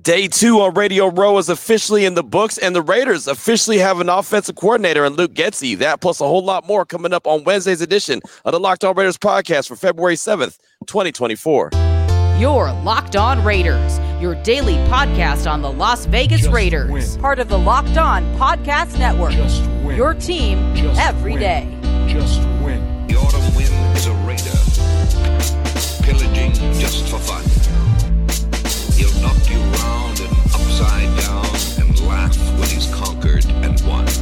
Day two on Radio Row is officially in the books, and the Raiders officially have an offensive coordinator in Luke Getsy. That plus a whole lot more coming up on Wednesday's edition of the Locked On Raiders podcast for February 7th, 2024. Your Locked On Raiders, your daily podcast on the Las Vegas Just Raiders, win. part of the Locked On Podcast Network. Just win. Your team every day. Just every win. day. Just win. The autumn wind is a raider, pillaging just for fun. He'll knock when he's conquered and won.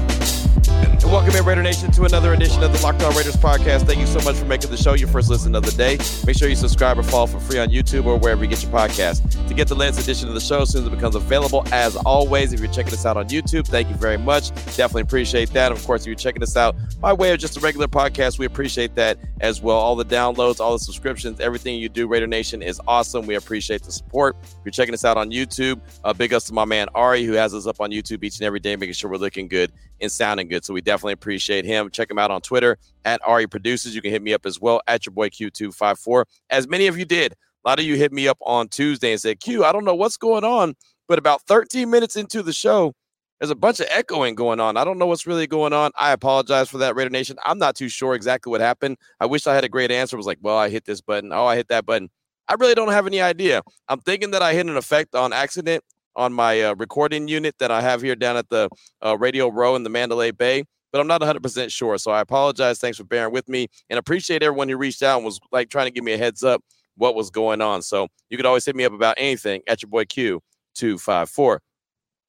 Welcome in, Raider Nation, to another edition of the Locked On Raiders podcast. Thank you so much for making the show your first listen of the day. Make sure you subscribe or follow for free on YouTube or wherever you get your podcast. To get the latest edition of the show as soon as it becomes available, as always, if you're checking us out on YouTube, thank you very much. Definitely appreciate that. Of course, if you're checking us out by way of just a regular podcast, we appreciate that as well. All the downloads, all the subscriptions, everything you do, Raider Nation, is awesome. We appreciate the support. If you're checking us out on YouTube, uh, big ups to my man Ari, who has us up on YouTube each and every day, making sure we're looking good and sounding good. So we definitely appreciate him. Check him out on Twitter at Ari Producers. You can hit me up as well at your boy Q254. As many of you did. A lot of you hit me up on Tuesday and said, Q, I don't know what's going on, but about 13 minutes into the show, there's a bunch of echoing going on. I don't know what's really going on. I apologize for that, Raider Nation. I'm not too sure exactly what happened. I wish I had a great answer. It was like, well, I hit this button. Oh, I hit that button. I really don't have any idea. I'm thinking that I hit an effect on accident on my uh, recording unit that I have here down at the uh, Radio Row in the Mandalay Bay, but I'm not 100% sure. So I apologize. Thanks for bearing with me and appreciate everyone who reached out and was like trying to give me a heads up what was going on. So you could always hit me up about anything at your boy Q254.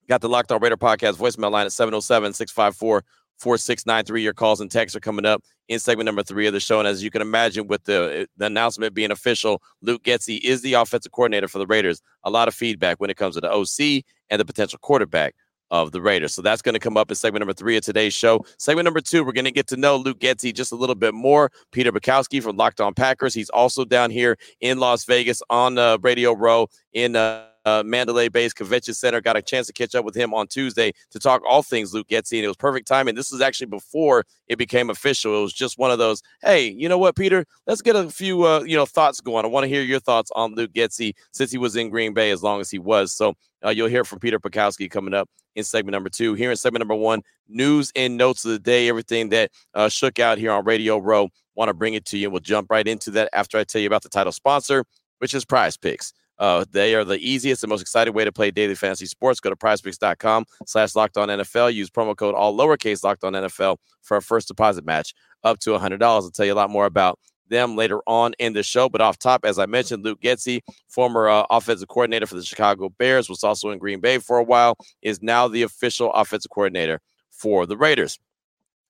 Got the Locked On Raider podcast voicemail line at 707 654 4693. Your calls and texts are coming up in segment number three of the show. And as you can imagine, with the, the announcement being official, Luke Getsy is the offensive coordinator for the Raiders. A lot of feedback when it comes to the OC and the potential quarterback of the Raiders. So that's going to come up in segment number three of today's show. Segment number two, we're going to get to know Luke Getsy just a little bit more. Peter Bukowski from Locked On Packers. He's also down here in Las Vegas on uh, Radio Row in uh, uh, Mandalay Bay's Convention Center. Got a chance to catch up with him on Tuesday to talk all things Luke Getsy, and it was perfect timing. This was actually before it became official. It was just one of those, hey, you know what, Peter? Let's get a few, uh, you know, thoughts going. I want to hear your thoughts on Luke Getsy since he was in Green Bay as long as he was. So uh, you'll hear from Peter Bukowski coming up in segment number two. Here in segment number one, news and notes of the day, everything that uh, shook out here on Radio Row. Want to bring it to you. And we'll jump right into that after I tell you about the title sponsor, which is Prize Picks. Uh, they are the easiest and most exciting way to play daily fantasy sports. Go to prizepicks.com slash locked on NFL. Use promo code all lowercase locked on NFL for a first deposit match up to $100. I'll tell you a lot more about them later on in the show. But off top, as I mentioned, Luke Getsy, former uh, offensive coordinator for the Chicago Bears, was also in Green Bay for a while, is now the official offensive coordinator for the Raiders.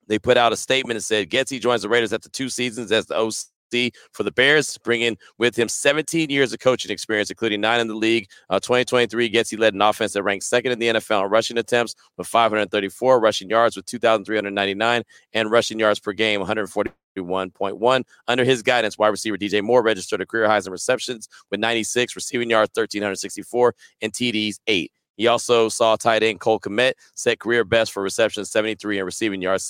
They put out a statement and said Getsy joins the Raiders after two seasons as the OC for the Bears, bringing with him 17 years of coaching experience, including nine in the league. Uh, 2023, he led an offense that ranked second in the NFL in rushing attempts with 534, rushing yards with 2,399, and rushing yards per game 141.1. Under his guidance, wide receiver DJ Moore registered a career highs in receptions with 96, receiving yards 1,364, and TDs 8. He also saw tight end Cole Kmet set career best for receptions 73 and receiving yards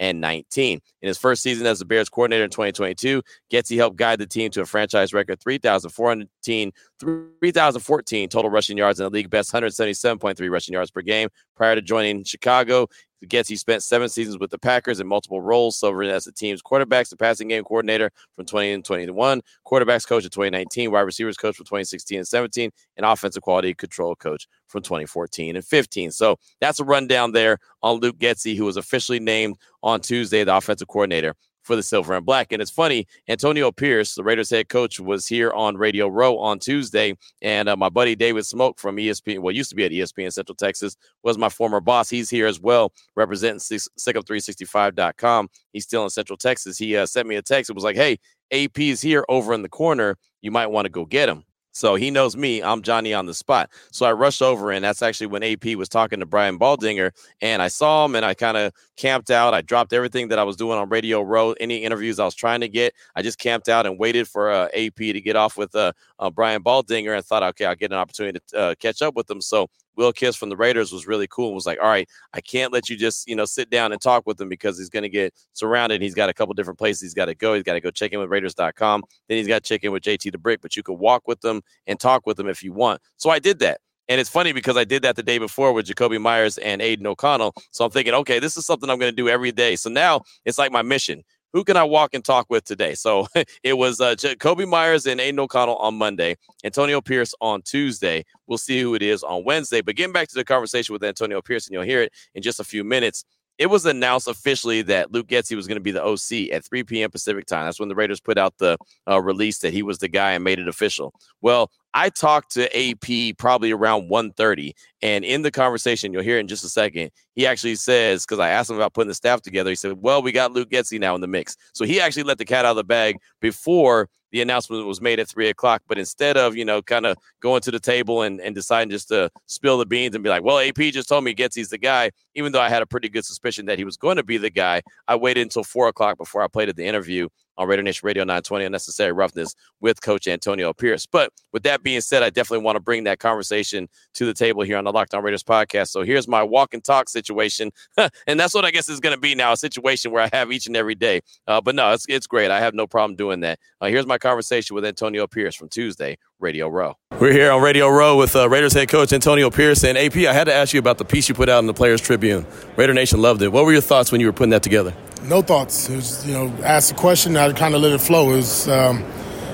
719. In his first season as the Bears coordinator in 2022, Getsy helped guide the team to a franchise record 3,414 3,014 total rushing yards and a league best 177.3 rushing yards per game. Prior to joining Chicago, Getsy spent seven seasons with the Packers in multiple roles, serving as the team's quarterbacks, the passing game coordinator from 20 and 21, quarterbacks coach in 2019, wide receivers coach from 2016 and 17, and offensive quality control coach from 2014 and 15. So that's a rundown there on Luke Getsy, who was officially named on Tuesday the offensive coordinator for the Silver and Black. And it's funny, Antonio Pierce, the Raiders head coach, was here on Radio Row on Tuesday. And uh, my buddy David Smoke from ESPN, well, used to be at ESPN Central Texas, was my former boss. He's here as well, representing SicEm365.com. He's still in Central Texas. He uh, sent me a text. It was like, hey, AP is here over in the corner. You might want to go get him. So he knows me. I'm Johnny on the spot. So I rushed over, and that's actually when AP was talking to Brian Baldinger. And I saw him, and I kind of camped out. I dropped everything that I was doing on Radio Row, any interviews I was trying to get. I just camped out and waited for uh, AP to get off with uh, uh, Brian Baldinger and thought, okay, I'll get an opportunity to uh, catch up with him. So Will Kiss from the Raiders was really cool and was like, all right, I can't let you just, you know, sit down and talk with him because he's going to get surrounded. He's got a couple different places he's got to go. He's got to go check in with Raiders.com. Then he's got to check in with JT the Brick, but you can walk with them and talk with them if you want. So I did that. And it's funny because I did that the day before with Jakobi Meyers and Aidan O'Connell. So I'm thinking, okay, this is something I'm going to do every day. So now it's like my mission who can I walk and talk with today? So it was uh, Kobe Meyers and Aidan O'Connell on Monday, Antonio Pierce on Tuesday. We'll see who it is on Wednesday. But getting back to the conversation with Antonio Pierce, and you'll hear it in just a few minutes it was announced officially that Luke Getsy was going to be the OC at 3 p.m. Pacific time. That's when the Raiders put out the uh, release that he was the guy and made it official. Well, I talked to AP probably around 1:30, and in the conversation, you'll hear in just a second. He actually says, because I asked him about putting the staff together, he said, "Well, we got Luke Getsy now in the mix." So he actually let the cat out of the bag before the announcement was made at three o'clock. But instead of, you know, kind of going to the table and, and deciding just to spill the beans and be like, well, AP just told me Getsy's the guy, even though I had a pretty good suspicion that he was going to be the guy, I waited until four o'clock before I played at the interview on Raider Nation Radio 920 Unnecessary Roughness with Coach Antonio Pierce. But with that being said, I definitely want to bring that conversation to the table here on the Locked On Raiders podcast. So here's my walk and talk situation. and that's what I guess is going to be now a situation where I have each and every day. Uh, but no, it's, it's great. I have no problem doing that. Uh, here's my conversation with Antonio Pierce from Tuesday, Radio Row. We're here on Radio Row with uh, Raiders head coach Antonio Pierce. And AP, I had to ask you about the piece you put out in the Players Tribune. Raider Nation loved it. What were your thoughts when you were putting that together? No thoughts. It was, you know, asked a question, I kind of let it flow. It was um,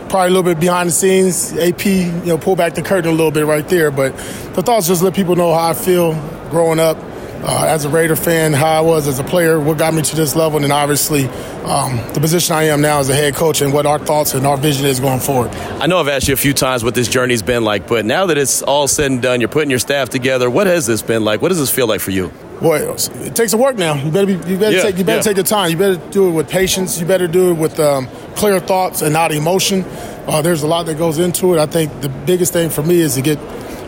probably a little bit behind the scenes. AP, you know, pull back the curtain a little bit right there. But the thoughts just let people know how I feel growing up. Uh, as a Raider fan, how I was as a player, what got me to this level, and then obviously um, the position I am now as a head coach and what our thoughts and our vision is going forward. I know I've asked you a few times what this journey's been like, but now that it's all said and done, you're putting your staff together. What has this been like? What does this feel like for you? Boy, it takes a work now. You better be, you better yeah, take you better yeah. take the time. You better do it with patience. You better do it with um, clear thoughts and not emotion. Uh, there's a lot that goes into it. I think the biggest thing for me is to get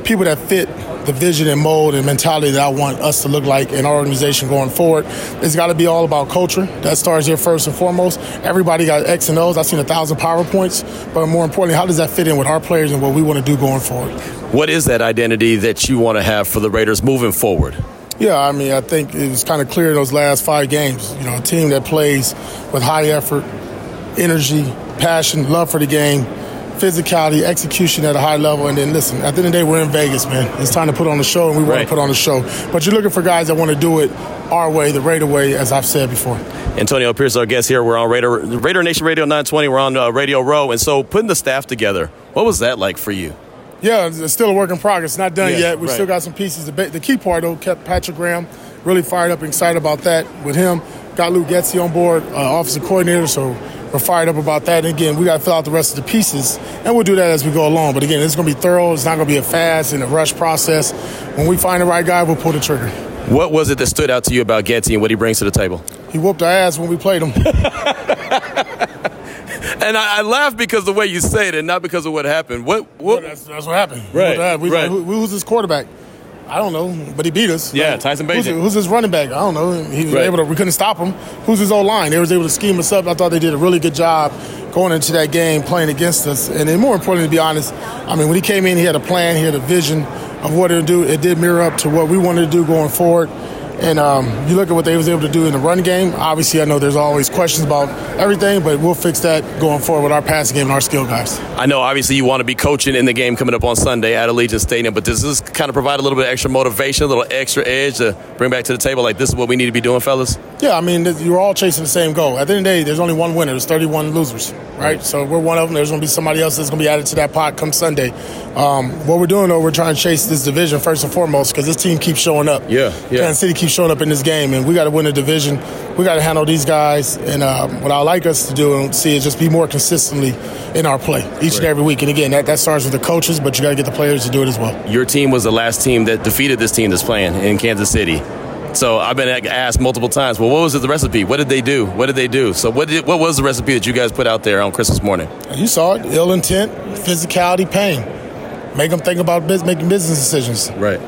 people that fit the vision and mold and mentality that I want us to look like in our organization going forward. It's got to be all about culture. That starts here first and foremost. Everybody got X and O's. I've seen a thousand PowerPoints, but more importantly, how does that fit in with our players and what we want to do going forward? What is that identity that you want to have for the Raiders moving forward? Yeah, I mean, I think it was kind of clear in those last five games. You know, a team that plays with high effort, energy, passion, love for the game, physicality, execution at a high level. And then listen, at the end of the day, we're in Vegas, man. It's time to put on the show, and we want right. to put on the show. But you're looking for guys that want to do it our way, the Raider way, as I've said before. Antonio Pierce, our guest here. We're on Raider, Raider Nation Radio 920. We're on uh, Radio Row. And so putting the staff together, what was that like for you? Yeah, it's still a work in progress. Not done yeah, yet. We right. still got some pieces. The key part, though, kept Patrick Graham really fired up and excited about that with him. Got Lou Getsy on board, uh, offensive coordinator, so we're fired up about that. And again, we got to fill out the rest of the pieces, and we'll do that as we go along. But again, it's going to be thorough. It's not going to be a fast and a rush process. When we find the right guy, we'll pull the trigger. What was it that stood out to you about Getsy and what he brings to the table? He whooped our ass when we played him. and I, I laugh because the way you say it, and not because of what happened. What? what? Well, that's, that's, what happened. Right. We, right. Who, who's his quarterback? I don't know, but he beat us. Yeah, like, Tyson Bagent. Who's, who's, his running back? I don't know. He was right. able to. We couldn't stop him. Who's his old line? They was able to scheme us up. I thought they did a really good job going into that game, playing against us. And then more importantly, to be honest, I mean, when he came in, he had a plan, he had a vision of what to do. It did mirror up to what we wanted to do going forward. And um, you look at what they was able to do in the run game. Obviously, I know there's always questions about everything, but we'll fix that going forward with our passing game and our skill guys. I know, obviously, you want to be coaching in the game coming up on Sunday at Allegiant Stadium, but does this kind of provide a little bit of extra motivation, a little extra edge to bring back to the table? Like, this is what we need to be doing, fellas? Yeah, I mean, you're all chasing the same goal. At the end of the day, there's only one winner. There's 31 losers, right? So we're one of them. There's going to be somebody else that's going to be added to that pot come Sunday. Um, what we're doing, though, we're trying to chase this division first and foremost because this team keeps showing up. Yeah, yeah. Kansas City keeps showing up in this game and we got to win the division. We got to handle these guys, and uh, what I like us to do and see is just be more consistently in our play each right. and every week. And again, that, that starts with the coaches, but you got to get the players to do it as well. Your team was the last team that defeated this team that's playing in Kansas City. So I've been asked multiple times, well, what was it, the recipe? What did they do? What did they do? So what did, what was the recipe that you guys put out there on Christmas morning? You saw it: ill intent, physicality, pain. Make them think about making business decisions. Right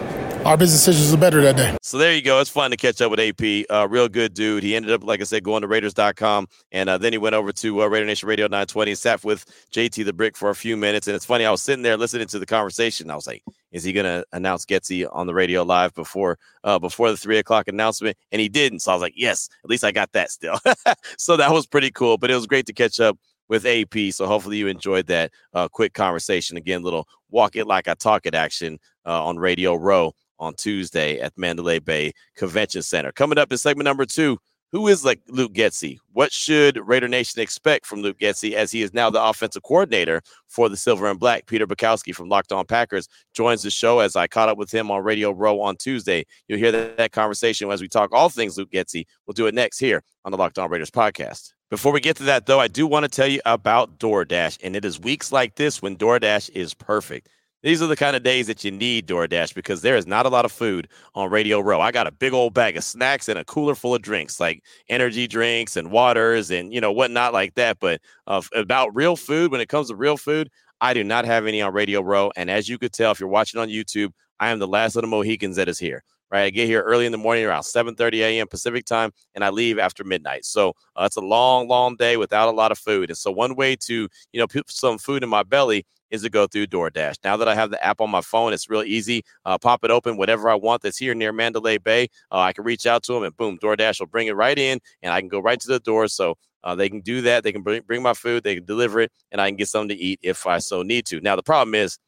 our business decisions are better that day. So there you go. It's fun to catch up with AP. Uh, real good dude. He ended up, like I said, going to Raiders.com, and uh, then he went over to uh, Raider Nation Radio 920 and sat with JT the Brick for a few minutes. And it's funny, I was sitting there listening to the conversation. I was like, is he going to announce Getsy on the radio live before uh, before the three o'clock announcement? And he didn't. So I was like, yes, at least I got that still. so that was pretty cool. But it was great to catch up with AP. So hopefully you enjoyed that uh, quick conversation. Again, little walk it like I talk it action uh, on Radio Row on Tuesday at Mandalay Bay Convention Center. Coming up in segment number two, who is like Luke Getsy? What should Raider Nation expect from Luke Getsy as he is now the offensive coordinator for the Silver and Black? Peter Bukowski from Locked On Packers joins the show as I caught up with him on Radio Row on Tuesday. You'll hear that, that conversation as we talk all things Luke Getsy. We'll do it next here on the Locked On Raiders podcast. Before we get to that, though, I do want to tell you about DoorDash, and it is weeks like this when DoorDash is perfect. These are the kind of days that you need DoorDash because there is not a lot of food on Radio Row. I got a big old bag of snacks and a cooler full of drinks, like energy drinks and waters and you know whatnot like that. But uh, about real food, when it comes to real food, I do not have any on Radio Row. And as you could tell, if you're watching on YouTube, I am the last of the Mohicans that is here. Right, I get here early in the morning around 7:30 a.m. Pacific time, and I leave after midnight. So uh, it's a long, long day without a lot of food. And so one way to you know put some food in my belly is to go through DoorDash. Now that I have the app on my phone, it's real easy. Uh, pop it open, whatever I want that's here near Mandalay Bay. Uh, I can reach out to them and boom, DoorDash will bring it right in and I can go right to the door. So uh, they can do that. They can bring, bring my food, they can deliver it, and I can get something to eat if I so need to. Now, the problem is,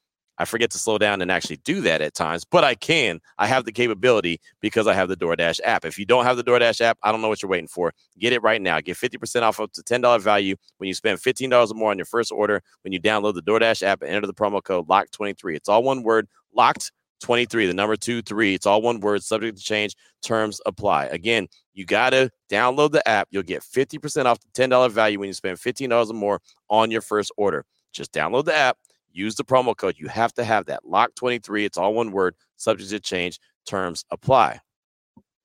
I forget to slow down and actually do that at times, but I can. I have the capability because I have the DoorDash app. If you don't have the DoorDash app, I don't know what you're waiting for. Get it right now. Get 50% off up to $10 value when you spend $15 or more on your first order when you download the DoorDash app and enter the promo code LOCK23. It's all one word, locked 23, the number two, three. It's all one word, subject to change. Terms apply. Again, you got to download the app. You'll get 50% off the $10 value when you spend $15 or more on your first order. Just download the app Use the promo code. You have to have that lock 23. It's all one word, subject to change, terms apply.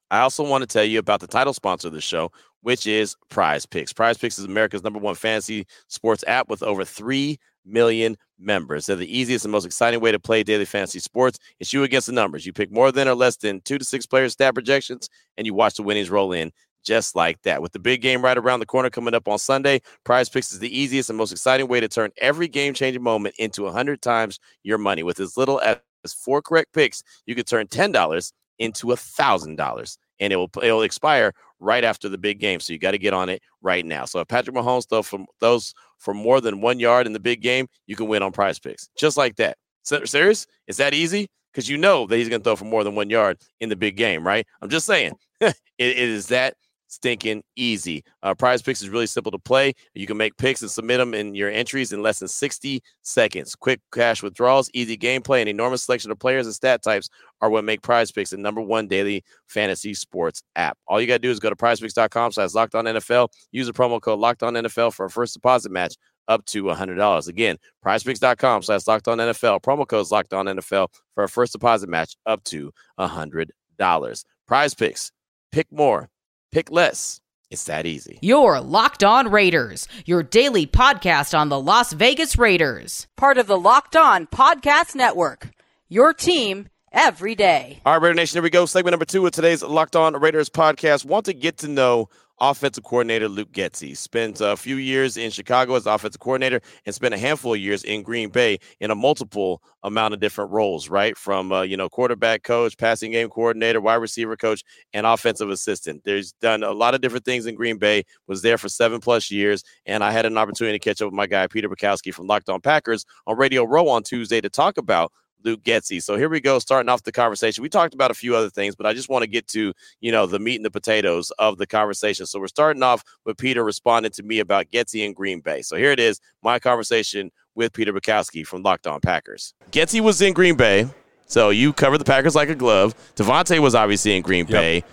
I also want to tell you about the title sponsor of the show, which is Prize Picks. Prize Picks is America's number one fantasy sports app with over 3 million members. They're the easiest and most exciting way to play daily fantasy sports. It's you against the numbers. You pick more than or less than two to six players stat projections, and you watch the winnings roll in just like that. With the big game right around the corner coming up on Sunday, Prize Picks is the easiest and most exciting way to turn every game changing moment into 100 times your money. With as little as four correct picks, you could turn $10 into $1,000 and it will it will expire right after the big game. So you got to get on it right now. So if Patrick Mahomes throw from those for more than one yard in the big game, you can win on Prize Picks just like that. Serious? Is that easy? Because you know that he's going to throw for more than one yard in the big game, right? I'm just saying it is that stinking easy. Uh, prize picks is really simple to play. You can make picks and submit them in your entries in less than 60 seconds. Quick cash withdrawals, easy gameplay, and enormous selection of players and stat types are what make prize picks the number one daily fantasy sports app. All you got to do is go to prizepicks.com slash locked on NFL. Use the promo code locked on NFL for a first deposit match up to $100. Again, prizepicks.com slash locked on NFL. Promo code locked on NFL for a first deposit match up to $100. Prize picks. Pick more Pick less. It's that easy. Your Locked On Raiders, your daily podcast on the Las Vegas Raiders. Part of the Locked On Podcast Network. Your team every day. All right, Raider Nation, here we go. Segment number two of today's Locked On Raiders podcast. Want to get to know offensive coordinator Luke Getsy. Spent a few years in Chicago as offensive coordinator and spent a handful of years in Green Bay in a multiple amount of different roles, right? From, uh, you know, quarterback coach, passing game coordinator, wide receiver coach, and offensive assistant. There's done a lot of different things in Green Bay, was there for seven plus years. And I had an opportunity to catch up with my guy, Peter Bukowski from Locked On Packers on Radio Row on Tuesday to talk about Luke Getsy. So here we go, starting off the conversation. We talked about a few other things, but I just want to get to, you know, the meat and the potatoes of the conversation. So we're starting off with Peter responding to me about Getsy in Green Bay. So here it is, my conversation with Peter Bukowski from Locked On Packers. Getsy was in Green Bay. So you covered the Packers like a glove. Davante was obviously in Green yep. Bay.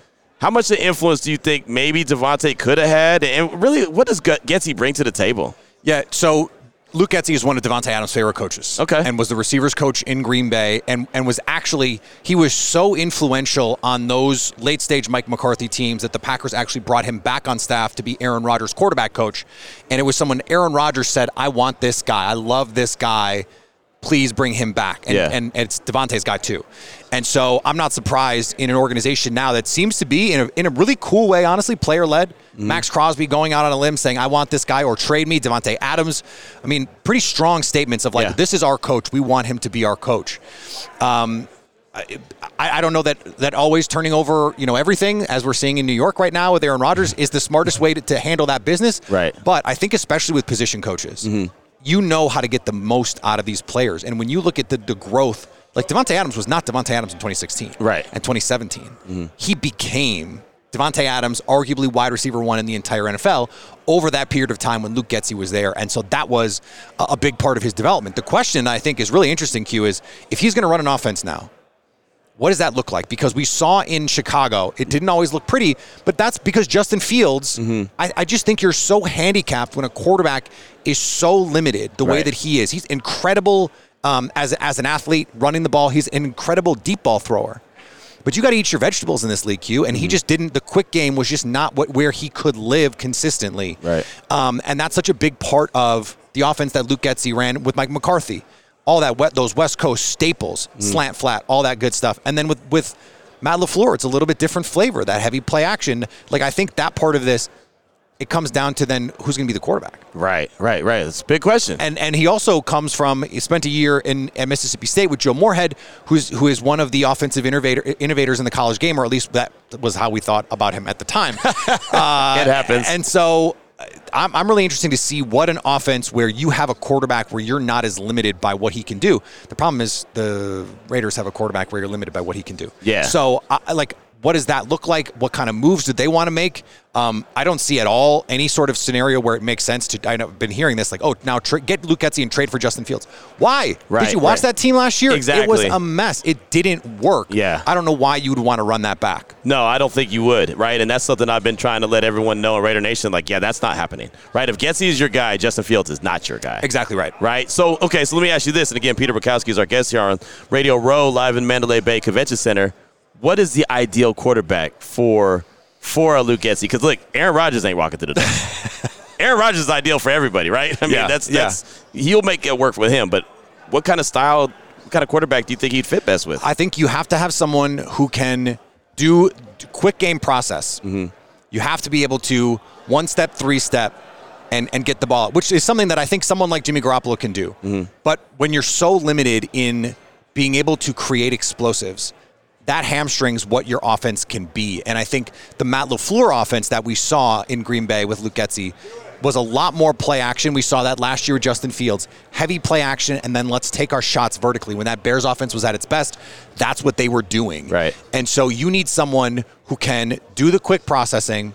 How much of influence do you think maybe Davante could have had? And really, what does Getsy bring to the table? Yeah, so Luke Getsy is one of Davante Adams' favorite coaches. Okay. And was the receivers coach in Green Bay and, and was actually, he was so influential on those late stage Mike McCarthy teams that the Packers actually brought him back on staff to be Aaron Rodgers' quarterback coach. And it was someone, Aaron Rodgers said, I want this guy. I love this guy please bring him back. And, Yeah. and, and it's Davante's guy too. And so I'm not surprised in an organization now that seems to be in a, in a really cool way, honestly, player led. Mm-hmm. Maxx Crosby going out on a limb saying, I want this guy or trade me. Davante Adams. I mean, pretty strong statements of like, Yeah. this is our coach. We want him to be our coach. Um, I, I don't know that that always turning over you know everything as we're seeing in New York right now with Aaron Rodgers is the smartest way to, to handle that business. Right. Mm-hmm. But I think especially with position coaches, you know how to get the most out of these players. And when you look at the, the growth, like Davante Adams was not Davante Adams in 2016, Right. And 2017, mm-hmm. he became Davante Adams, arguably wide receiver one in the entire NFL over that period of time when Luke Getsy was there, and so that was a, a big part of his development. The question I think is really interesting, Q, is if he's going to run an offense now what does that look like? Because we saw in Chicago, it didn't always look pretty, but that's because Justin Fields, I, I just think you're so handicapped when a quarterback is so limited the way that he is. He's incredible um, as, as an athlete running the ball, he's an incredible deep ball thrower. But you got to eat your vegetables in this league, Q. And he just didn't. The quick game was just not what where he could live consistently. Right. Um, and that's such a big part of the offense that Luke Getsy ran with Mike McCarthy. All that wet, those West Coast staples, slant flat, all that good stuff. And then with with Matt LaFleur, it's a little bit different flavor. That heavy play action. Like I think that part of this, it comes down to then who's going to be the quarterback. Right, right, right. That's a big question. And and he also comes from he spent a year in at Mississippi State with Joe Moorhead, who's who is one of the offensive innovator innovators in the college game, or at least that was how we thought about him at the time. uh, It happens. And so I'm, I'm really interested to see what an offense where you have a quarterback where you're not as limited by what he can do. The problem is the Raiders have a quarterback where you're limited by what he can do. Yeah. So I I like. What does that look like? What kind of moves did they want to make? Um, I don't see at all any sort of scenario where it makes sense to. I've been hearing this like, oh, now tra- get Luke Getsy and trade for Justin Fields. Why? Right, Did you watch right. that team last year? Exactly. It was a mess. It didn't work. Yeah. I don't know why you would want to run that back. No, I don't think you would, right? And that's something I've been trying to let everyone know in Raider Nation. Like, yeah, that's not happening, right? If Getsy is your guy, Justin Fields is not your guy. Exactly right. Right. So, okay, so let me ask you this. And again, Peter Bukowski is our guest here on Radio Row, live in Mandalay Bay Convention Center. What is the ideal quarterback for for a Luke Getsy? Because look, Aaron Rodgers ain't walking through the door. Aaron Rodgers is ideal for everybody, right? I mean, Yeah, that's yeah. that's he'll make it work with him. But what kind of style, what kind of quarterback do you think he'd fit best with? I think you have to have someone who can do do quick game process. Mm-hmm. You have to be able to one step, three step, and and get the ball, which is something that I think someone like Jimmy Garoppolo can do. Mm-hmm. But when you're so limited in being able to create explosives, that hamstrings what your offense can be. And I think the Matt LaFleur offense that we saw in Green Bay with Luke Getsy was a lot more play action. We saw that last year with Justin Fields. Heavy play action, and then let's take our shots vertically. When that Bears offense was at its best, that's what they were doing. Right. And so you need someone who can do the quick processing,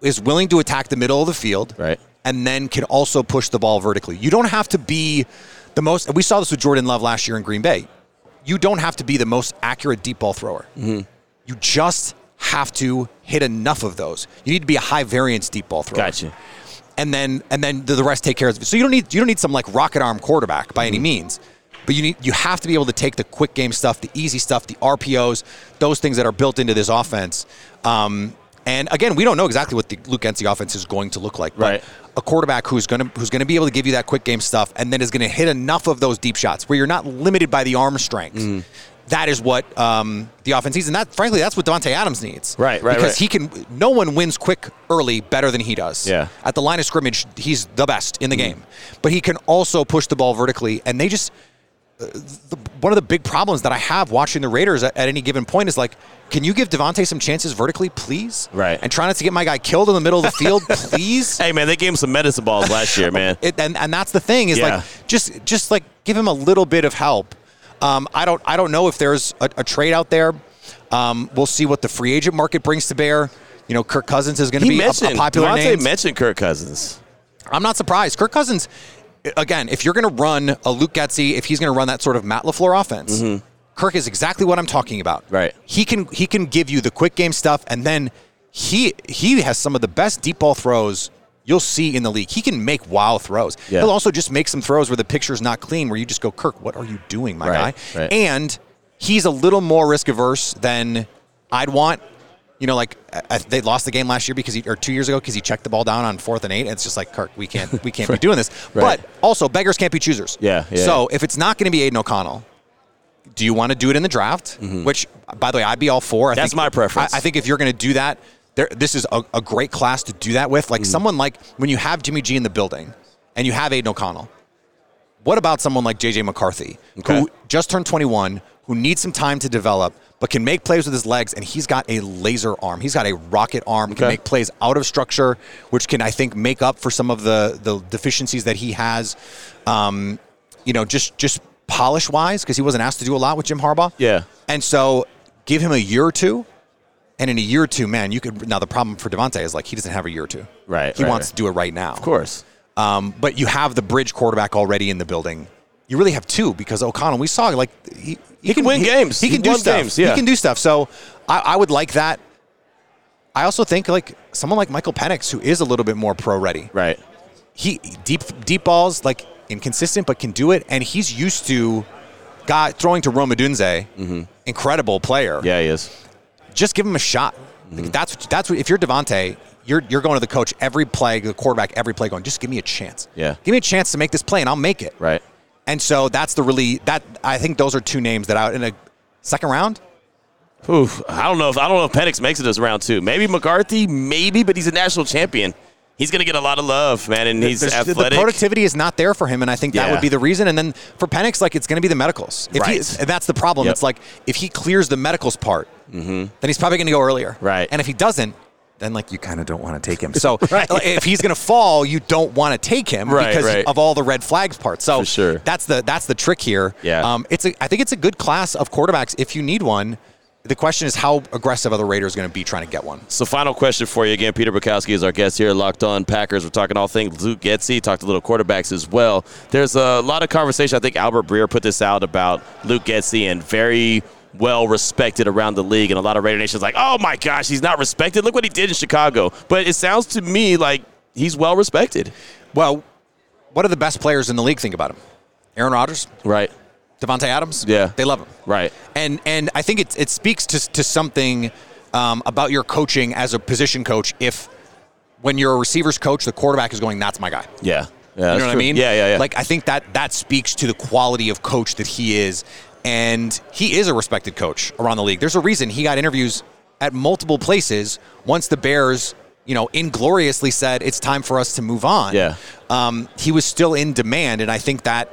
is willing to attack the middle of the field, Right. and then can also push the ball vertically. You don't have to be the most. We saw this with Jordan Love last year in Green Bay. You don't have to be the most accurate deep ball thrower. Mm-hmm. You just have to hit enough of those. You need to be a high variance deep ball thrower Gotcha. and then and then the, rest take care of it. So you don't need you don't need some like rocket arm quarterback by Mm-hmm. any means. But you need you have to be able to take the quick game stuff, the easy stuff, the RPOs, those things that are built into this offense. Um, and again, we don't know exactly what the Luke Getsy offense is going to look like. Right. A quarterback who's going to who's going to be able to give you that quick game stuff, and then is going to hit enough of those deep shots where you're not limited by the arm strength. Mm-hmm. That is what um, the offense needs, and that frankly, that's what Davante Adams needs. Right, right, Because right. he can. No one wins quick early better than he does. Yeah. At the line of scrimmage, he's the best in the game. But he can also push the ball vertically, and they just. The, one of the big problems that I have watching the Raiders at, at any given point is like, can you give Davante some chances vertically, please? Right. And try not to get my guy killed in the middle of the field, please. Hey man, they gave him some medicine balls last year, man. It, and, and that's the thing is Yeah. like just just like give him a little bit of help. Um, I don't I don't know if there's a, a trade out there. Um, we'll see what the free agent market brings to bear. You know, Kirk Cousins is going to be a, a popular Davante name. mentioned Kirk Cousins. I'm not surprised. Kirk Cousins, again, if you're going to run a Luke Getsy, if he's going to run that sort of Matt LaFleur offense, Kirk is exactly what I'm talking about. Mm-hmm. Right. He can he can give you the quick game stuff, and then he he has some of the best deep ball throws you'll see in the league. He can make wow throws. Yeah. He'll also just make some throws where the picture's not clean, where you just go, Kirk, what are you doing, my Right, guy? right. And he's a little more risk averse than I'd want. You know, like uh, they lost the game last year because he, or two years ago because he checked the ball down on fourth and eight. And it's just like Kirk, we can't, we can't be doing this. Right. But also, beggars can't be choosers. Yeah, yeah. So if it's not going to be Aidan O'Connell, do you want to do it in the draft? Which, by the way, I'd be all for. I Mm-hmm. That's think, my preference. I, I think if you're going to do that, there, this is a, a great class to do that with. Like Mm. someone like when you have Jimmy G in the building and you have Aidan O'Connell. What about someone like JJ McCarthy, Okay. who just turned 21, who needs some time to develop, but can make plays with his legs, and he's got a laser arm. He's got a rocket arm, can make plays out of structure, which can, I think, make up for some of the, the deficiencies that he has, um, you know, just, just polish wise, because he wasn't asked to do a lot with Jim Harbaugh. Yeah. And so give him a year or two. And in a year or two, man, you could. Now the problem for Davante is like he doesn't have a year or two. Right, He right, wants right. to do it right now. Of course. Um, but you have the bridge quarterback already in the building. You really have two because O'Connell. We saw like he, He can win games. He He can do stuff. games, yeah. He can do stuff. So I, I would like that. I also think like someone like Michael Penix, who is a little bit more pro ready. Right. He deep deep balls like inconsistent, but can do it, and he's used to guy throwing to Rome Odunze, incredible player. Mm-hmm. Yeah, he is. just give him a shot. Mm-hmm. Like, that's that's what if you're Davante, you're you're going to the coach every play, the quarterback every play, going just give me a chance. Yeah. give me a chance to make this play, and I'll make it. Right. And so that's the really that I think those are two names that out in a second round. Oof, I don't know if I don't know if Penix makes it as round two. Maybe McCarthy, maybe, but he's a national champion. He's going to get a lot of love, man, and he's There's- the productivity is not there for him, and I think that Yeah. would be the reason. And then for Penix, like it's going to be the medicals. If he, Right. and that's the problem. Yep. It's like if he clears the medicals part, then he's probably going to go earlier. Mm-hmm. Right. And if he doesn't, then like you kind of don't want to take him. So like, if he's going to fall, you don't want to take him Right, because right. of all the red flags parts. So sure. that's the that's the trick here. Yeah. Um, it's a, I think it's a good class of quarterbacks if you need one. The question is how aggressive are the Raiders going to be trying to get one? So, final question for you again. Peter Bukowski is our guest here Locked On Packers. We're talking all things Luke Getsy, talked a little quarterbacks as well. There's a lot of conversation. I think Albert Breer put this out about Luke Getsy and very well respected around the league. And a lot of Raider Nation's like, oh my gosh, he's not respected. Look what he did in Chicago. But it sounds to me like he's well respected. Well, what do the best players in the league think about him? Aaron Rodgers, Right. Davante Adams. Yeah. they love him. Right. and and I think it it speaks to to something um, about your coaching as a position coach. If when you're a receivers coach, the quarterback is going, "That's my guy." Yeah. Yeah. you know what I mean? Yeah, yeah, yeah. Like I think that that speaks to the quality of coach that he is, and he is a respected coach around the league. There's a reason he got interviews at multiple places once the Bears, you know, ingloriously said it's time for us to move on. Yeah. um, he was still in demand, and I think that.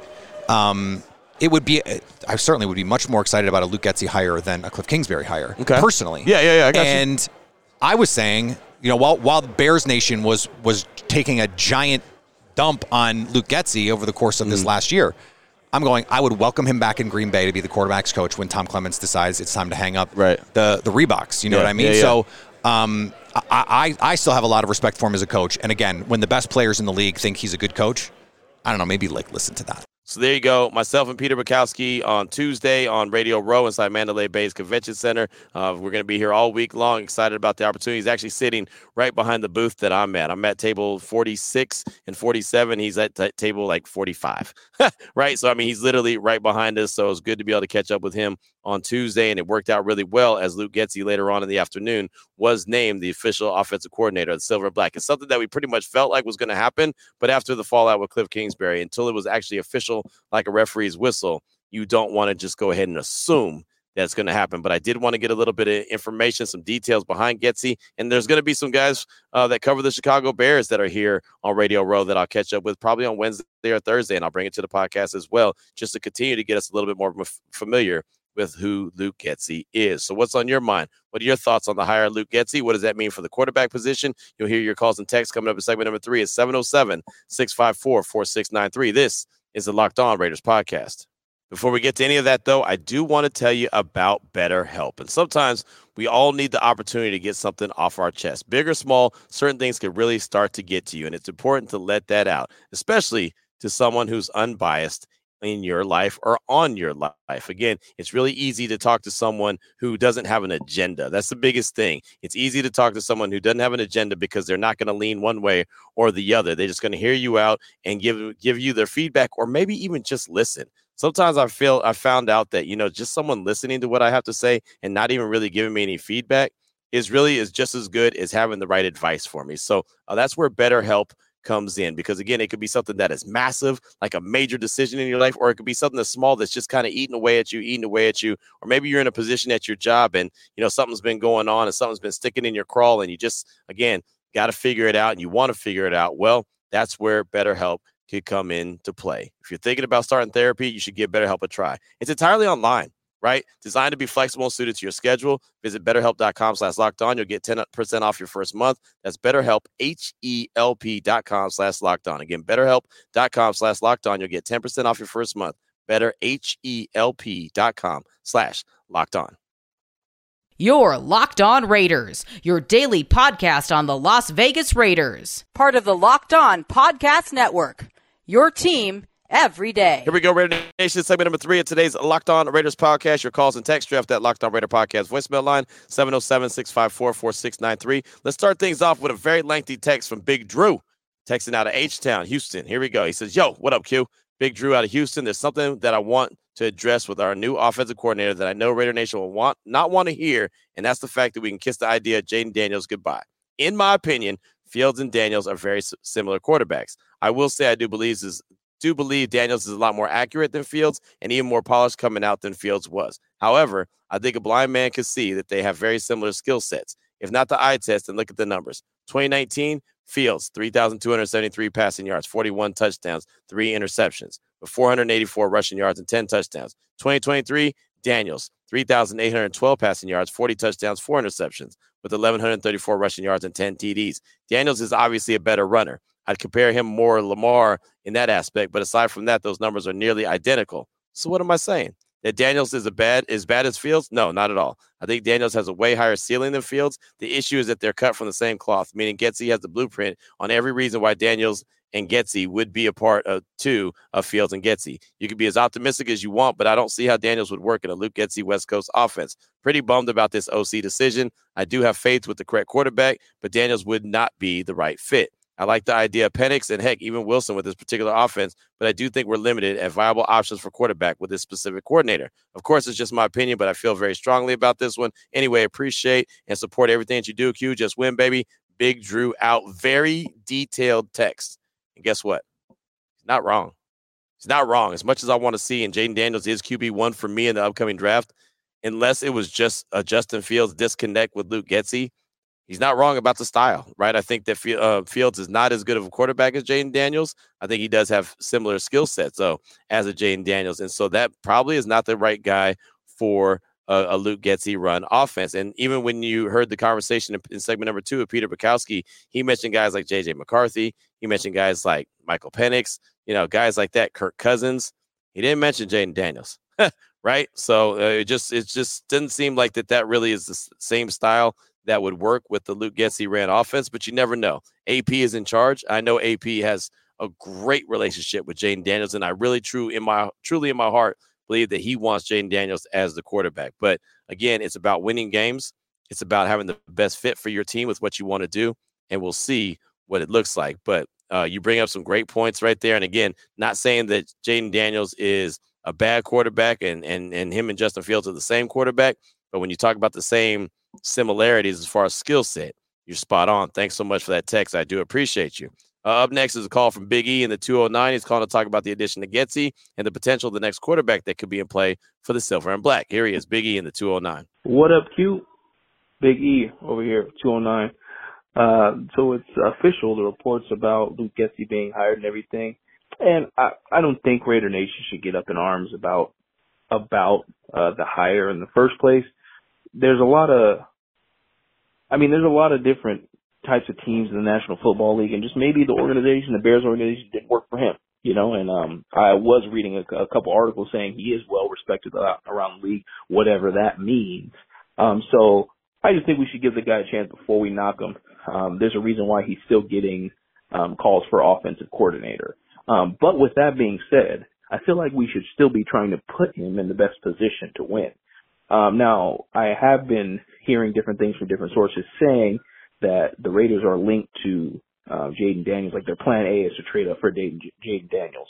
Um, it would be. I certainly would be much more excited about a Luke Getsy hire than a Cliff Kingsbury hire. Okay. Personally. Yeah, yeah, yeah, I got you. and I was saying, you know, while while Bears Nation was was taking a giant dump on Luke Getsy over the course of this Mm-hmm. last year, I'm going. I would welcome him back in Green Bay to be the quarterbacks coach when Tom Clements decides it's time to hang up Right. the the Reeboks. You know Yeah, what I mean? yeah, yeah. So. Um, I, I, I still have a lot of respect for him as a coach. And again, when the best players in the league think he's a good coach, I don't know, maybe like listen to that. So there you go. Myself and Peter Bukowski on Tuesday on Radio Row inside Mandalay Bay's Convention Center. Uh, we're going to be here all week long. Excited about the opportunity. He's actually sitting right behind the booth that I'm at. I'm at table 46 and 47. He's at t- table like 45. right. So, I mean, he's literally right behind us. So it's good to be able to catch up with him on Tuesday. And it worked out really well as Luke Getsy later on in the afternoon was named the official offensive coordinator of the Silver and Black. It's something that we pretty much felt like was going to happen. But after the fallout with Cliff Kingsbury, until it was actually official, like a referee's whistle, you don't want to just go ahead and assume that's going to happen. But I did want to get a little bit of information, some details behind Getsy. And there's going to be some guys uh, that cover the Chicago Bears that are here on Radio Row that I'll catch up with probably on Wednesday or Thursday. And I'll bring it to the podcast as well, just to continue to get us a little bit more familiar with who Luke Getsy is. So, what's on your mind? What are your thoughts on the hire Luke Getsy? What does that mean for the quarterback position? You'll hear your calls and texts coming up in segment number three at 707 654 4693. This is the Locked On Raiders podcast. Before we get to any of that, though, I do want to tell you about BetterHelp. And sometimes we all need the opportunity to get something off our chest. Big or small, certain things can really start to get to you. And it's important to let that out, especially to someone who's unbiased in your life or on your life. Again, it's really easy to talk to someone who doesn't have an agenda. That's the biggest thing. It's easy to talk to someone who doesn't have an agenda because they're not going to lean one way or the other. They're just going to hear you out and give give you their feedback or maybe even just listen. Sometimes I feel I found out that, you know, just someone listening to what I have to say and not even really giving me any feedback is really is just as good as having the right advice for me. So uh, that's where BetterHelp comes in because again it could be something that is massive like a major decision in your life or it could be something that's small that's just kind of eating away at you eating away at you or maybe you're in a position at your job and you know something's been going on and something's been sticking in your crawl and you just again got to figure it out and you want to figure it out well that's where BetterHelp could come into play. If you're thinking about starting therapy you should give BetterHelp a try. It's entirely online right? Designed to be flexible and suited to your schedule. Visit betterhelp.com slash locked on. You'll get 10% off your first month. That's betterhelp, H-E-L-P dot com slash locked on. Again, betterhelp.com slash locked on. You'll get 10% off your first month. Better, H-E-L-P dot com slash locked on. Your Locked On Raiders, your daily podcast on the Las Vegas Raiders. Part of the Locked On Podcast Network. Your team every day. Here we go, Raider Nation, segment number three of today's Locked On Raiders podcast. Your calls and text draft that Locked On Raider podcast voicemail line 707 654 4693. Let's start things off with a very lengthy text from Big Drew, texting out of H Town, Houston. Here we go. He says, Yo, what up, Q? Big Drew out of Houston. There's something that I want to address with our new offensive coordinator that I know Raider Nation will want not want to hear, and that's the fact that we can kiss the idea of Jayden Daniels goodbye. In my opinion, Fields and Daniels are very similar quarterbacks. I will say I do believe this, do believe Daniels is a lot more accurate than Fields and even more polished coming out than Fields was. However, I think a blind man can see that they have very similar skill sets. If not the eye test, then look at the numbers. 2019, Fields, 3,273 passing yards, 41 touchdowns, three interceptions, with 484 rushing yards and 10 touchdowns. 2023, Daniels, 3,812 passing yards, 40 touchdowns, four interceptions, with 1,134 rushing yards and 10 TDs. Daniels is obviously a better runner. I'd compare him more Lamar in that aspect, but aside from that, those numbers are nearly identical. So what am I saying? That Daniels is a bad as bad as Fields? No, not at all. I think Daniels has a way higher ceiling than Fields. The issue is that they're cut from the same cloth, meaning Getsy has the blueprint on every reason why Daniels and Getsy would be a part of two of Fields and Getsy. You can be as optimistic as you want, but I don't see how Daniels would work in a Luke Getsy West Coast offense. Pretty bummed about this OC decision. I do have faith with the correct quarterback, but Daniels would not be the right fit. I like the idea of Penix and heck, even Wilson with this particular offense, but I do think we're limited at viable options for quarterback with this specific coordinator. Of course, it's just my opinion, but I feel very strongly about this one. Anyway, appreciate and support everything that you do, Q. Just win, baby. Big Drew out. Very detailed text. And guess what? He's not wrong. He's not wrong. As much as I want to see, and Jayden Daniels is QB1 for me in the upcoming draft, unless it was just a Justin Fields disconnect with Luke Getsy – he's not wrong about the style, right? I think that uh, Fields is not as good of a quarterback as Jayden Daniels. I think he does have similar skill sets, though, as a Jayden Daniels, and so that probably is not the right guy for a, a Luke Getsy run offense. And even when you heard the conversation in, in segment number two of Peter Bukowski, he mentioned guys like JJ McCarthy. He mentioned guys like Michael Penix. You know, guys like that, Kirk Cousins. He didn't mention Jayden Daniels. right? So uh, it just it just didn't seem like that that really is the same style that would work with the Luke Getsy ran offense, but you never know. AP is in charge. I know AP has a great relationship with Jayden Daniels, and I really true in my truly in my heart believe that he wants Jayden Daniels as the quarterback. But again, it's about winning games. It's about having the best fit for your team with what you want to do, and we'll see what it looks like. But uh, you bring up some great points right there. And again, not saying that Jayden Daniels is a bad quarterback and and and him and Justin Fields are the same quarterback, but when you talk about the same similarities as far as skill set. You're spot on. Thanks so much for that text. I do appreciate you. Uh, up next is a call from Big E in the 209. He's calling to talk about the addition to Getsy and the potential of the next quarterback that could be in play for the Silver and Black. Here he is, Big E in the 209. What up, Q? Big E over here, 209. Uh, so it's official, the reports about Luke Getsy being hired and everything. And I, I don't think Raider Nation should get up in arms about about uh, the hire in the first place there's a lot of, I mean, there's a lot of different types of teams in the National Football League, and just maybe the organization, the Bears organization, didn't work for him. You know, and um, I was reading a, a couple articles saying he is well respected around the league, whatever that means. Um, so I just think we should give the guy a chance before we knock him. Um, there's a reason why he's still getting um, calls for offensive coordinator. Um, but with that being said, I feel like we should still be trying to put him in the best position to win. Um, now, I have been hearing different things from different sources saying that the Raiders are linked to uh, Jayden Daniels, like their plan A is to trade up for Jayden Daniels.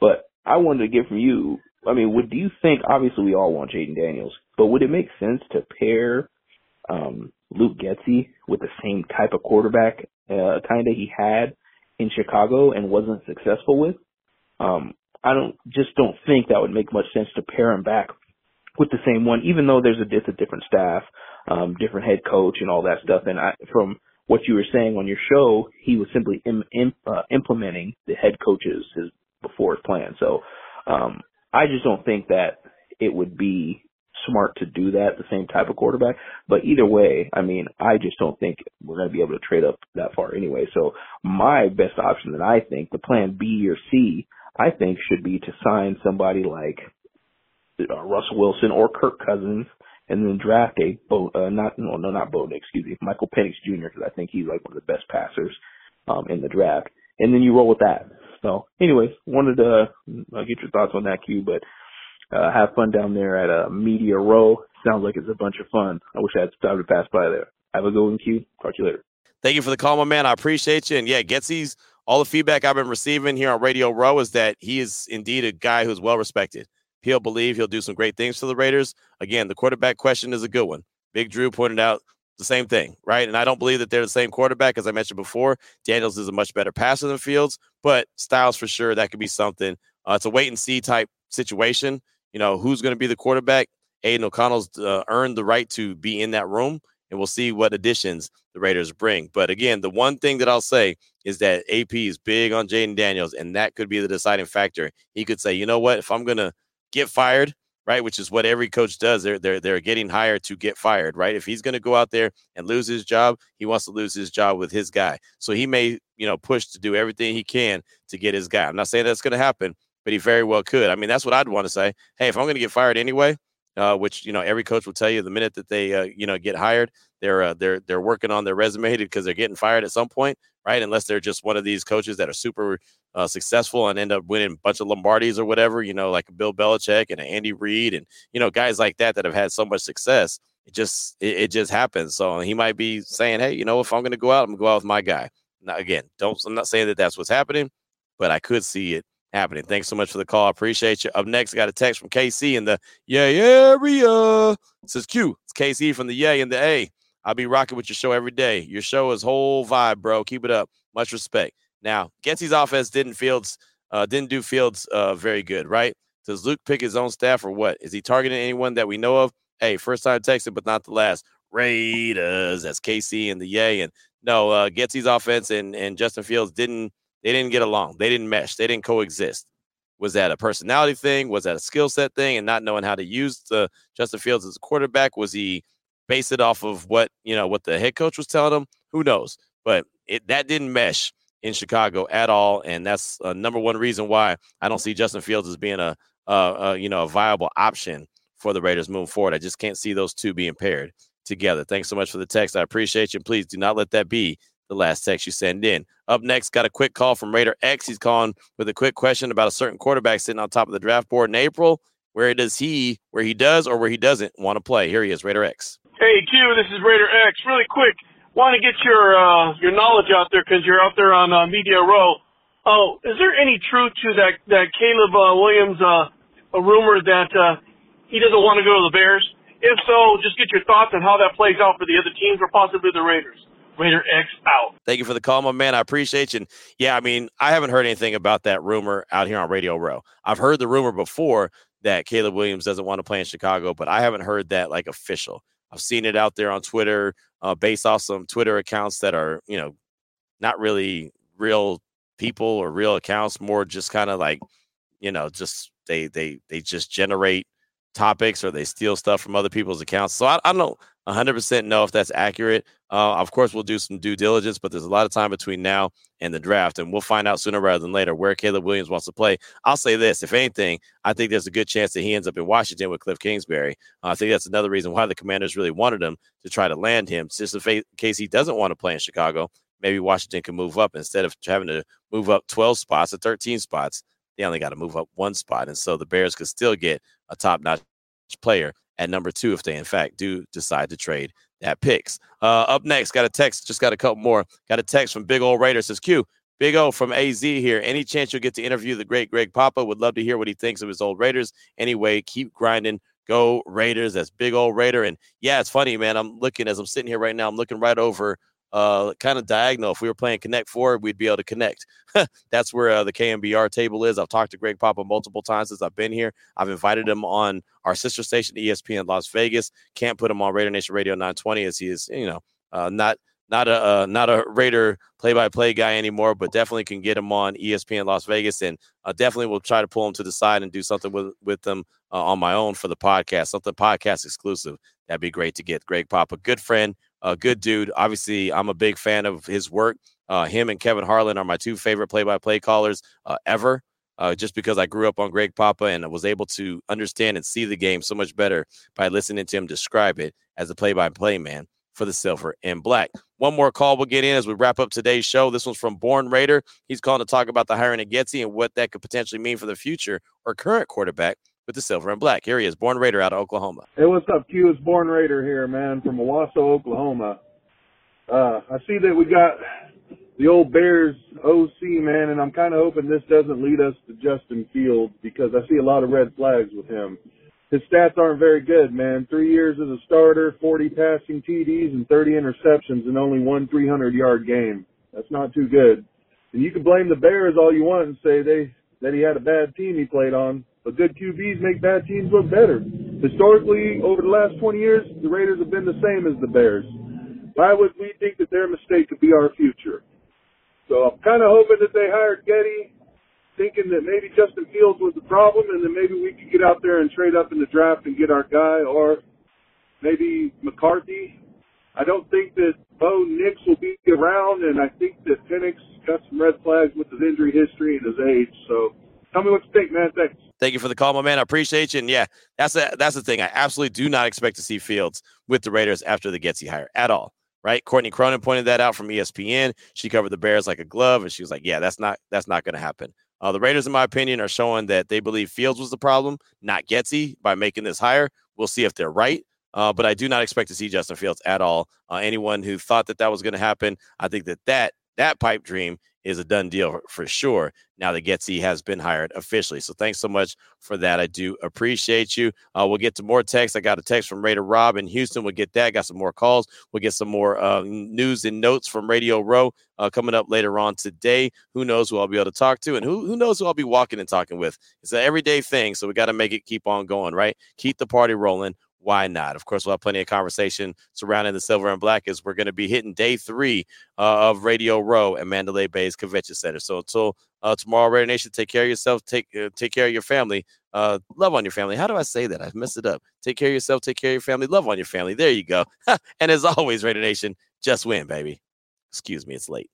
But I wanted to get from you, I mean, would do you think, obviously we all want Jayden Daniels, but would it make sense to pair um, Luke Getsy with the same type of quarterback, uh, kind of he had in Chicago and wasn't successful with. Um, I don't just don't think that would make much sense to pair him back with the same one, even though there's a, it's a different staff, um, different head coach and all that stuff. And I, from what you were saying on your show, he was simply Im, Im, uh, implementing the head coach's his before his plan. So um, I just don't think that it would be smart to do that, the same type of quarterback. But either way, I mean, I just don't think we're going to be able to trade up that far anyway. So my best option that I think, the plan B or C, I think should be to sign somebody like uh, Russell Wilson or Kirk Cousins and then draft a Bo, uh, not no no not Bowden, excuse me, Michael Penix Jr. because I think he's like one of the best passers um, in the draft, and then you roll with that. So, anyways, wanted to uh, get your thoughts on that, Q, but uh, have fun down there at uh, Media Row. Sounds like it's a bunch of fun. I wish I had time to pass by there. Have a good one, Q. Talk to you later. Thank you for the call, my man. I appreciate you. And yeah, Getsy's all the feedback I've been receiving here on Radio Row is that he is indeed a guy who's well respected. He'll believe he'll do some great things for the Raiders. Again, the quarterback question is a good one. Big Drew pointed out the same thing, right? And I don't believe that they're the same quarterback. As I mentioned before, Daniels is a much better passer than Fields, but Styles for sure, that could be something. Uh, it's a wait and see type situation. You know, who's going to be the quarterback? Aidan O'Connell's uh, earned the right to be in that room, and we'll see what additions the Raiders bring. But again, the one thing that I'll say is that AP is big on Jayden Daniels, and that could be the deciding factor. He could say, you know what, if I'm going to get fired, right? Which is what every coach does. They're they're they're getting hired to get fired, right? If he's going to go out there and lose his job, he wants to lose his job with his guy. So he may, you know, push to do everything he can to get his guy. I'm not saying that's going to happen, but he very well could. I mean, that's what I'd want to say. Hey, if I'm going to get fired anyway, uh, which you know every coach will tell you the minute that they uh, you know get hired, they're uh, they're they're working on their resume because they're getting fired at some point, right? Unless they're just one of these coaches that are super uh, successful and end up winning a bunch of Lombardis or whatever, you know, like Bill Belichick and Andy Reid and you know guys like that that have had so much success. It just it, it just happens. So he might be saying, hey, you know, if I'm going to go out, I'm going to go out with my guy. Now again, don't I'm not saying that that's what's happening, but I could see it happening. Thanks so much for the call. I appreciate you. Up next, I got a text from KC in the Yay area. It says Q. It's KC from the Yay and the A. I'll be rocking with your show every day. Your show is whole vibe, bro. Keep it up. Much respect. Now, Getsy's offense didn't Fields uh, didn't do Fields uh, very good, right? Does Luke pick his own staff or what? Is he targeting anyone that we know of? Hey, first time texting, but not the last. Raiders. That's KC and the Yay. And no, uh, Getsy's offense and, and Justin Fields didn't they didn't get along. They didn't mesh. They didn't coexist. Was that a personality thing? Was that a skill set thing? And not knowing how to use the Justin Fields as a quarterback? Was he based it off of what you know what the head coach was telling him? Who knows? But it that didn't mesh in Chicago at all, and that's a number one reason why I don't see Justin Fields as being a, a, a you know a viable option for the Raiders moving forward. I just can't see those two being paired together. Thanks so much for the text. I appreciate you. Please do not let that be the last text you send in. Up next, got a quick call from Raider X. He's calling with a quick question about a certain quarterback sitting on top of the draft board in April. Where does he, where he does or where he doesn't want to play? Here he is, Raider X. Hey Q, this is Raider X. Really quick, want to get your uh, your knowledge out there because you're out there on uh, Media Row. Oh, is there any truth to that that Caleb uh, Williams uh, a rumor that uh, he doesn't want to go to the Bears? If so, just get your thoughts on how that plays out for the other teams or possibly the Raiders. Raider X out. Thank you for the call, my man. I appreciate you. And yeah, I mean, I haven't heard anything about that rumor out here on Radio Row. I've heard the rumor before that Caleb Williams doesn't want to play in Chicago, but I haven't heard that like official. I've seen it out there on Twitter, uh, based off some Twitter accounts that are, you know, not really real people or real accounts, more just kind of like, you know, just they they they just generate topics or they steal stuff from other people's accounts. So I, I don't 100% know if that's accurate. Uh, of course, we'll do some due diligence, but there's a lot of time between now and the draft, and we'll find out sooner rather than later where Caleb Williams wants to play. I'll say this: if anything, I think there's a good chance that he ends up in Washington with Cliff Kingsbury. Uh, I think that's another reason why the Commanders really wanted him to try to land him. Just in case he doesn't want to play in Chicago, maybe Washington can move up instead of having to move up 12 spots or 13 spots. They only got to move up one spot, and so the Bears could still get a top-notch player at number two if they in fact do decide to trade that picks. Uh, up next, got a text, just got a couple more. Got a text from Big Old Raider says Q. Big O from AZ here. Any chance you'll get to interview the great Greg Papa? Would love to hear what he thinks of his old Raiders. Anyway, keep grinding Go Raiders. That's big old Raider. And yeah, it's funny, man. I'm looking as I'm sitting here right now. I'm looking right over uh, kind of diagonal. If we were playing Connect Four, we'd be able to connect. That's where uh, the KNBR table is. I've talked to Greg Papa multiple times since I've been here. I've invited him on our sister station, ESPN Las Vegas. Can't put him on Raider Nation Radio 920 as he is, you know, uh, not not a uh, not a Raider play-by-play guy anymore, but definitely can get him on ESPN Las Vegas, and uh, definitely will try to pull him to the side and do something with with them uh, on my own for the podcast, something podcast exclusive. That'd be great to get. Greg Papa, good friend, a good dude. Obviously, I'm a big fan of his work. Uh, him and Kevin Harlan are my two favorite play-by-play callers uh, ever. Uh, just because I grew up on Greg Papa and was able to understand and see the game so much better by listening to him describe it as a play-by-play man for the silver and black. One more call we'll get in as we wrap up today's show. This one's from Born Raider. He's calling to talk about the hiring of Getsy and what that could potentially mean for the future or current quarterback with the silver and black. Here he is, Born Raider out of Oklahoma. Hey, what's up, Q? It's Born Raider here, man, from Owasso, Oklahoma. Uh, I see that we got the old Bears OC, man, and I'm kind of hoping this doesn't lead us to Justin Fields because I see a lot of red flags with him his stats aren't very good, man. Three years as a starter, 40 passing TDs and 30 interceptions in only one 300 yard game. That's not too good. And you can blame the Bears all you want and say they that he had a bad team he played on, but good QBs make bad teams look better. Historically, over the last 20 years, the Raiders have been the same as the Bears. Why would we think that their mistake could be our future? So I'm kind of hoping that they hired Getty thinking that maybe Justin Fields was the problem, and then maybe we could get out there and trade up in the draft and get our guy, or maybe McCarthy. I don't think that Bo Nix will be around, and I think that Penix got some red flags with his injury history and his age. So, tell me what you think, man. Thanks. Thank you for the call, my man. I appreciate you. And yeah, that's that's the thing. I absolutely do not expect to see Fields with the Raiders after the Getsy hire at all. Right? Courtney Cronin pointed that out from ESPN. She covered the Bears like a glove, and she was like, "Yeah, that's not that's not going to happen." Uh, the Raiders, in my opinion, are showing that they believe Fields was the problem, not Getsy, by making this hire. We'll see if they're right. Uh, but I do not expect to see Justin Fields at all. Uh, anyone who thought that that was going to happen, I think that that that pipe dream is a done deal for sure. Now that Getsy has been hired officially. So thanks so much for that. I do appreciate you. Uh, we'll get to more text. I got a text from Raider Rob in Houston. We'll get that. Got some more calls. We'll get some more uh, news and notes from Radio Row uh, coming up later on today. Who knows who I'll be able to talk to and who, who knows who I'll be walking and talking with. It's an everyday thing. So we got to make it keep on going, right? Keep the party rolling why not? Of course, we'll have plenty of conversation surrounding the silver and black as we're going to be hitting day three uh, of Radio Row at Mandalay Bay's Convention Center. So until uh, tomorrow, Raider Nation, take care of yourself, take uh, take care of your family, uh, love on your family. How do I say that? I've messed it up. Take care of yourself, take care of your family, love on your family. There you go. and as always, Raider Nation, just win, baby. Excuse me, it's late.